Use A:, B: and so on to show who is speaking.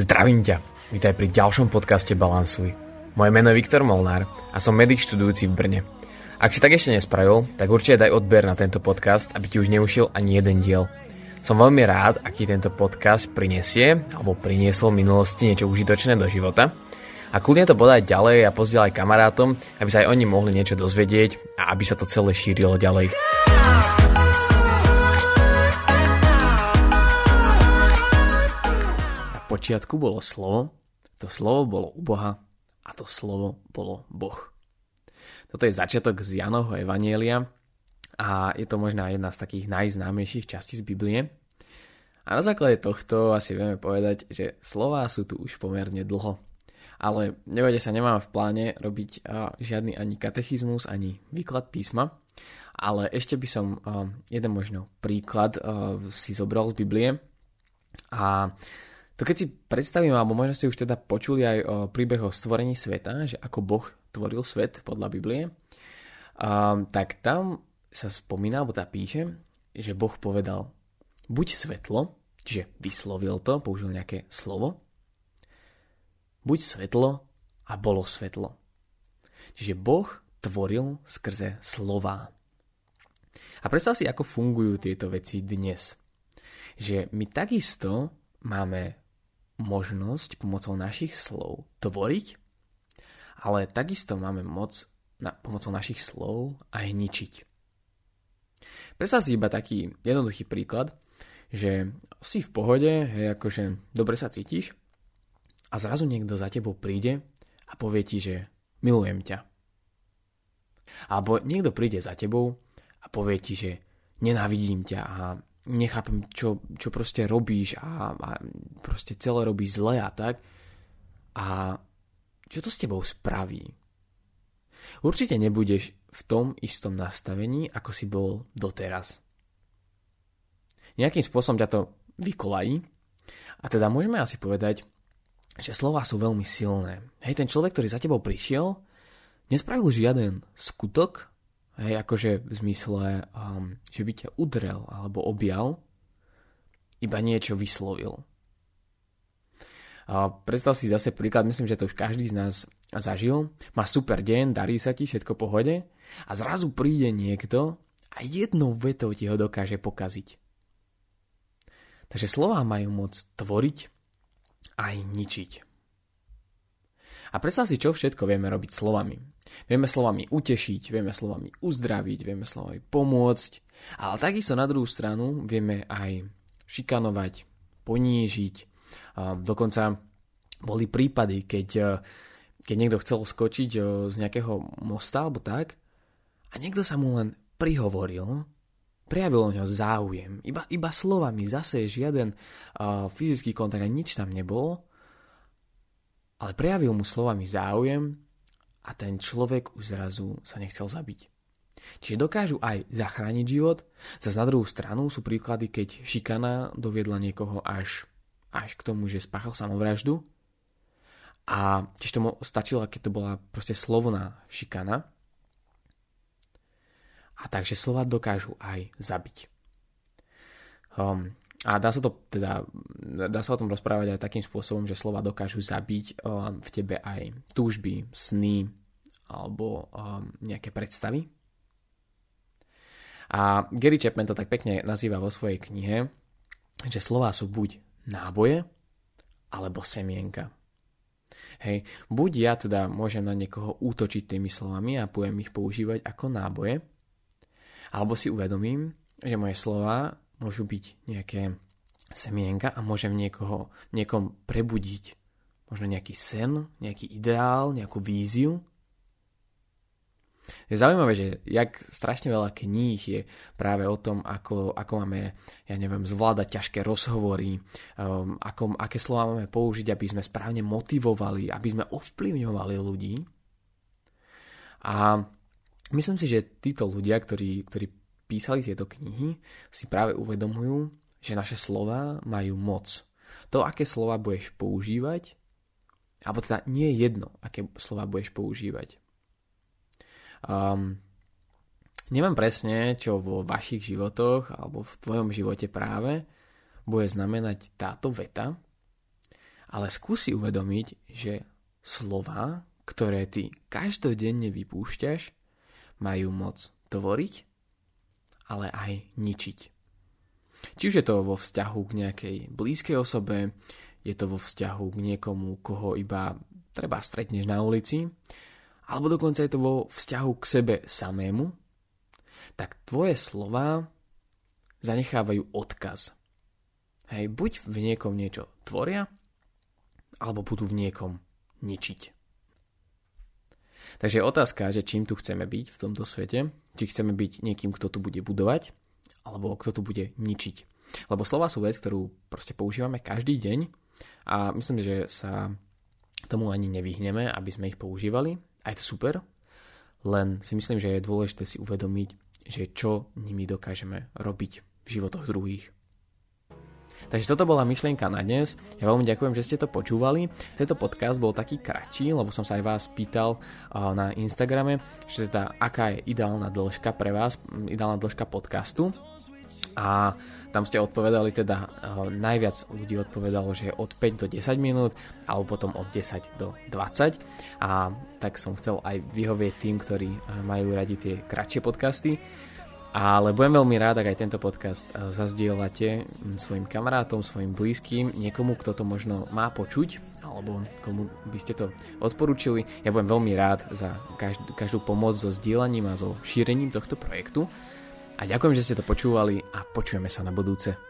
A: Zdravím ťa, vítaj pri ďalšom podcaste Balansuj. Moje meno je Viktor Molnár a som medic študujúci v Brne. Ak si tak ešte nespravil, tak určite daj odber na tento podcast, aby ti už neušiel ani jeden diel. Som veľmi rád, aký tento podcast prinesie, alebo priniesol v minulosti niečo užitočné do života. A kľudne to podaj ďalej a pozdielaj kamarátom, aby sa aj oni mohli niečo dozvedieť a aby sa to celé šírilo ďalej. Počiatku bolo slovo, to slovo bolo u Boha a to slovo bolo Boh. Toto je začiatok z Janovho Evanielia a je to možná jedna z takých najznámejších častí z Biblie. A na základe tohto asi vieme povedať, že slová sú tu už pomerne dlho. Ale nebojte sa, nemám v pláne robiť žiadny ani katechizmus, ani výklad písma, ale ešte by som jeden možno príklad si zobral z Biblie a to keď si predstavím, alebo možno ste už teda počuli aj o príbehu o stvorení sveta, že ako Boh tvoril svet podľa Biblie, um, tak tam sa spomína, alebo tá píše, že Boh povedal buď svetlo, čiže vyslovil to, použil nejaké slovo, buď svetlo a bolo svetlo. Čiže Boh tvoril skrze slová. A predstav si, ako fungujú tieto veci dnes. Že my takisto máme možnosť pomocou našich slov tvoriť, ale takisto máme moc na, pomocou našich slov aj ničiť. Predstav si iba taký jednoduchý príklad, že si v pohode, hej, akože dobre sa cítiš a zrazu niekto za tebou príde a povie ti, že milujem ťa. Alebo niekto príde za tebou a povie ti, že nenávidím ťa a nechápem, čo, čo proste robíš a, a proste celé robíš zle a tak. A čo to s tebou spraví? Určite nebudeš v tom istom nastavení, ako si bol doteraz. Nejakým spôsobom ťa to vykolají a teda môžeme asi povedať, že slova sú veľmi silné. Hej, ten človek, ktorý za tebou prišiel, nespravil žiaden skutok, Hej, akože v zmysle, um, že by ťa udrel alebo objal, iba niečo vyslovil. A predstav si zase príklad, myslím, že to už každý z nás zažil. Má super deň, darí sa ti, všetko pohode a zrazu príde niekto a jednou vetou ti ho dokáže pokaziť. Takže slová majú moc tvoriť aj ničiť. A predstav si, čo všetko vieme robiť slovami. Vieme slovami utešiť, vieme slovami uzdraviť, vieme slovami pomôcť, ale takisto na druhú stranu vieme aj šikanovať, ponížiť. Dokonca boli prípady, keď, e, keď niekto chcel skočiť e, z nejakého mosta alebo tak a niekto sa mu len prihovoril, prejavil o ňo záujem, iba, iba slovami, zase žiaden uh, fyzický kontakt, nič tam nebolo ale prejavil mu slovami záujem a ten človek už zrazu sa nechcel zabiť. Čiže dokážu aj zachrániť život, za na druhú stranu sú príklady, keď šikana doviedla niekoho až, až k tomu, že spáchal samovraždu a tiež tomu stačilo, keď to bola proste slovná šikana a takže slova dokážu aj zabiť. Um, a dá sa to teda, dá sa o tom rozprávať aj takým spôsobom, že slova dokážu zabiť um, v tebe aj túžby, sny alebo um, nejaké predstavy. A Gary Chapman to tak pekne nazýva vo svojej knihe, že slova sú buď náboje, alebo semienka. Hej, buď ja teda môžem na niekoho útočiť tými slovami a budem ich používať ako náboje, alebo si uvedomím, že moje slova môžu byť nejaké semienka a môžem niekoho, niekom prebudiť možno nejaký sen, nejaký ideál, nejakú víziu. Je zaujímavé, že jak strašne veľa kníh je práve o tom, ako, ako máme, ja neviem, zvládať ťažké rozhovory, um, ako, aké slova máme použiť, aby sme správne motivovali, aby sme ovplyvňovali ľudí. A myslím si, že títo ľudia, ktorí, ktorí písali tieto knihy, si práve uvedomujú, že naše slova majú moc. To, aké slova budeš používať, alebo teda nie je jedno, aké slova budeš používať. Um, neviem presne, čo vo vašich životoch alebo v tvojom živote práve bude znamenať táto veta, ale skúsi uvedomiť, že slova, ktoré ty každodenne vypúšťaš, majú moc tvoriť, ale aj ničiť. Či už je to vo vzťahu k nejakej blízkej osobe, je to vo vzťahu k niekomu, koho iba treba stretneš na ulici, alebo dokonca je to vo vzťahu k sebe samému, tak tvoje slova zanechávajú odkaz. Hej, buď v niekom niečo tvoria, alebo budú v niekom ničiť. Takže je otázka, že čím tu chceme byť v tomto svete, či chceme byť niekým, kto tu bude budovať, alebo kto tu bude ničiť. Lebo slova sú vec, ktorú proste používame každý deň a myslím, že sa tomu ani nevyhneme, aby sme ich používali. A je to super, len si myslím, že je dôležité si uvedomiť, že čo nimi dokážeme robiť v životoch druhých. Takže toto bola myšlienka na dnes. Ja veľmi ďakujem, že ste to počúvali. Tento podcast bol taký kratší, lebo som sa aj vás pýtal na Instagrame, že teda aká je ideálna dĺžka pre vás, ideálna dĺžka podcastu. A tam ste odpovedali teda, najviac ľudí odpovedalo, že od 5 do 10 minút, alebo potom od 10 do 20. A tak som chcel aj vyhovieť tým, ktorí majú radi tie kratšie podcasty. Ale budem veľmi rád, ak aj tento podcast eh, zazdielate svojim kamarátom, svojim blízkym, niekomu, kto to možno má počuť, alebo komu by ste to odporúčili. Ja budem veľmi rád za každú pomoc so zdieľaním a so šírením tohto projektu. A ďakujem, že ste to počúvali a počujeme sa na budúce.